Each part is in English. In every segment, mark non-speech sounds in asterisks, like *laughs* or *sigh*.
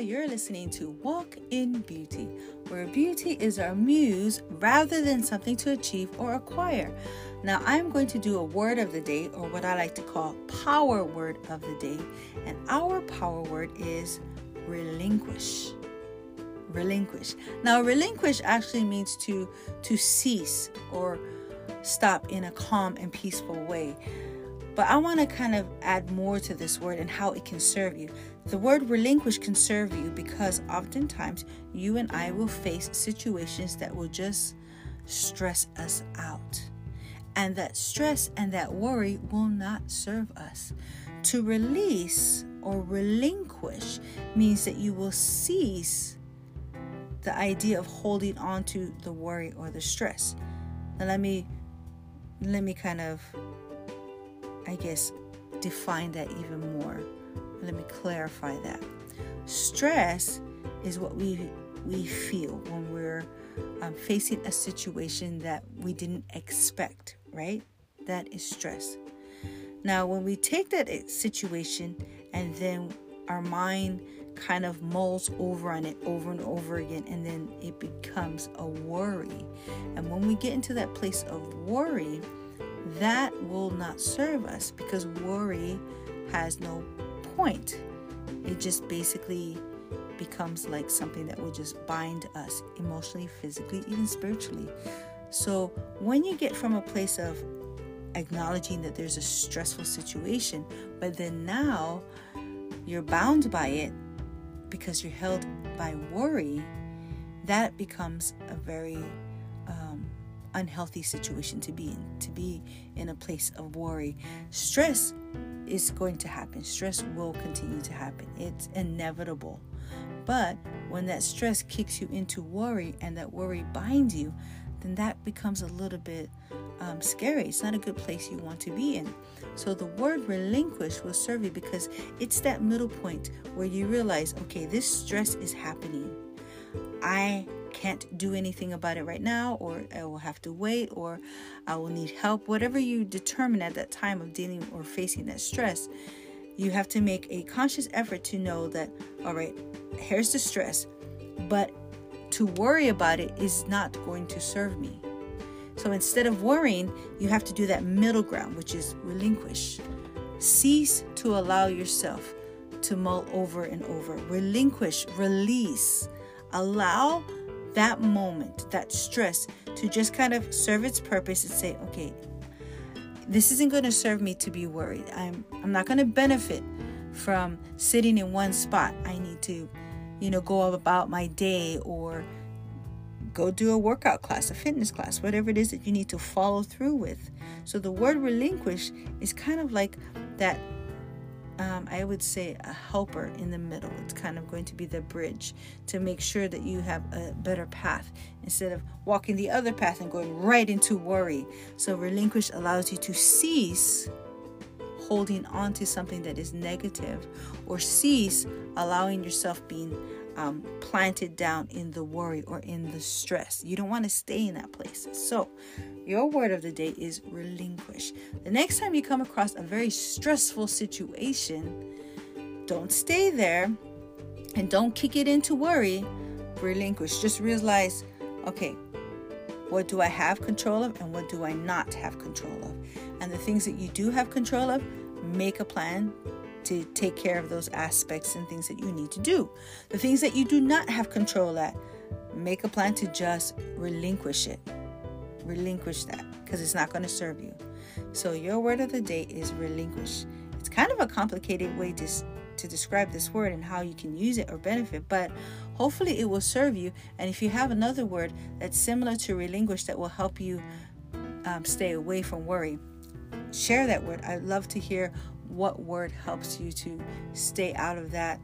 You're listening to Walk in Beauty, where beauty is our muse rather than something to achieve or acquire. Now, I'm going to do a word of the day, or what I like to call power word of the day. And our power word is relinquish. Relinquish. Now, relinquish actually means to to cease or stop in a calm and peaceful way. But I want to kind of add more to this word and how it can serve you. The word relinquish can serve you because oftentimes you and I will face situations that will just stress us out. And that stress and that worry will not serve us. To release or relinquish means that you will cease the idea of holding on to the worry or the stress. Now let me let me kind of I guess define that even more. Let me clarify that. Stress is what we we feel when we're um, facing a situation that we didn't expect, right? That is stress. Now, when we take that situation and then our mind kind of mulls over on it over and over again, and then it becomes a worry. And when we get into that place of worry, that will not serve us because worry has no point. It just basically becomes like something that will just bind us emotionally, physically, even spiritually. So when you get from a place of acknowledging that there's a stressful situation, but then now you're bound by it because you're held by worry, that becomes a very unhealthy situation to be in, to be in a place of worry. Stress is going to happen, stress will continue to happen, it's inevitable. But when that stress kicks you into worry and that worry binds you, then that becomes a little bit um, scary. It's not a good place you want to be in. So the word relinquish will serve you because it's that middle point where you realize, okay, this stress is happening. I can't do anything about it right now, or I will have to wait, or I will need help. Whatever you determine at that time of dealing or facing that stress, you have to make a conscious effort to know that, all right, here's the stress, but to worry about it is not going to serve me. So instead of worrying, you have to do that middle ground, which is relinquish. Cease to allow yourself to mull over and over. Relinquish, release. Allow that moment, that stress, to just kind of serve its purpose and say, okay, this isn't going to serve me to be worried. I'm I'm not going to benefit from sitting in one spot. I need to, you know, go about my day or go do a workout class, a fitness class, whatever it is that you need to follow through with. So the word relinquish is kind of like that um, I would say a helper in the middle. It's kind of going to be the bridge to make sure that you have a better path instead of walking the other path and going right into worry. So, relinquish allows you to cease holding on to something that is negative or cease allowing yourself being um, planted down in the worry or in the stress. You don't want to stay in that place. So, your word of the day is relinquish. The next time you come across a very stressful situation, don't stay there and don't kick it into worry. Relinquish. Just realize, okay, what do I have control of and what do I not have control of? And the things that you do have control of, make a plan to take care of those aspects and things that you need to do. The things that you do not have control at, make a plan to just relinquish it. Relinquish that because it's not going to serve you. So, your word of the day is relinquish. It's kind of a complicated way to, to describe this word and how you can use it or benefit, but hopefully it will serve you. And if you have another word that's similar to relinquish that will help you um, stay away from worry, share that word. I'd love to hear what word helps you to stay out of that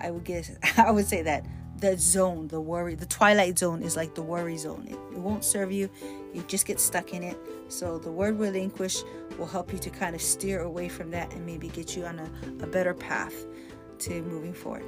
i would guess *laughs* i would say that the zone the worry the twilight zone is like the worry zone. It, it won't serve you. You just get stuck in it. So the word relinquish will help you to kind of steer away from that and maybe get you on a, a better path to moving forward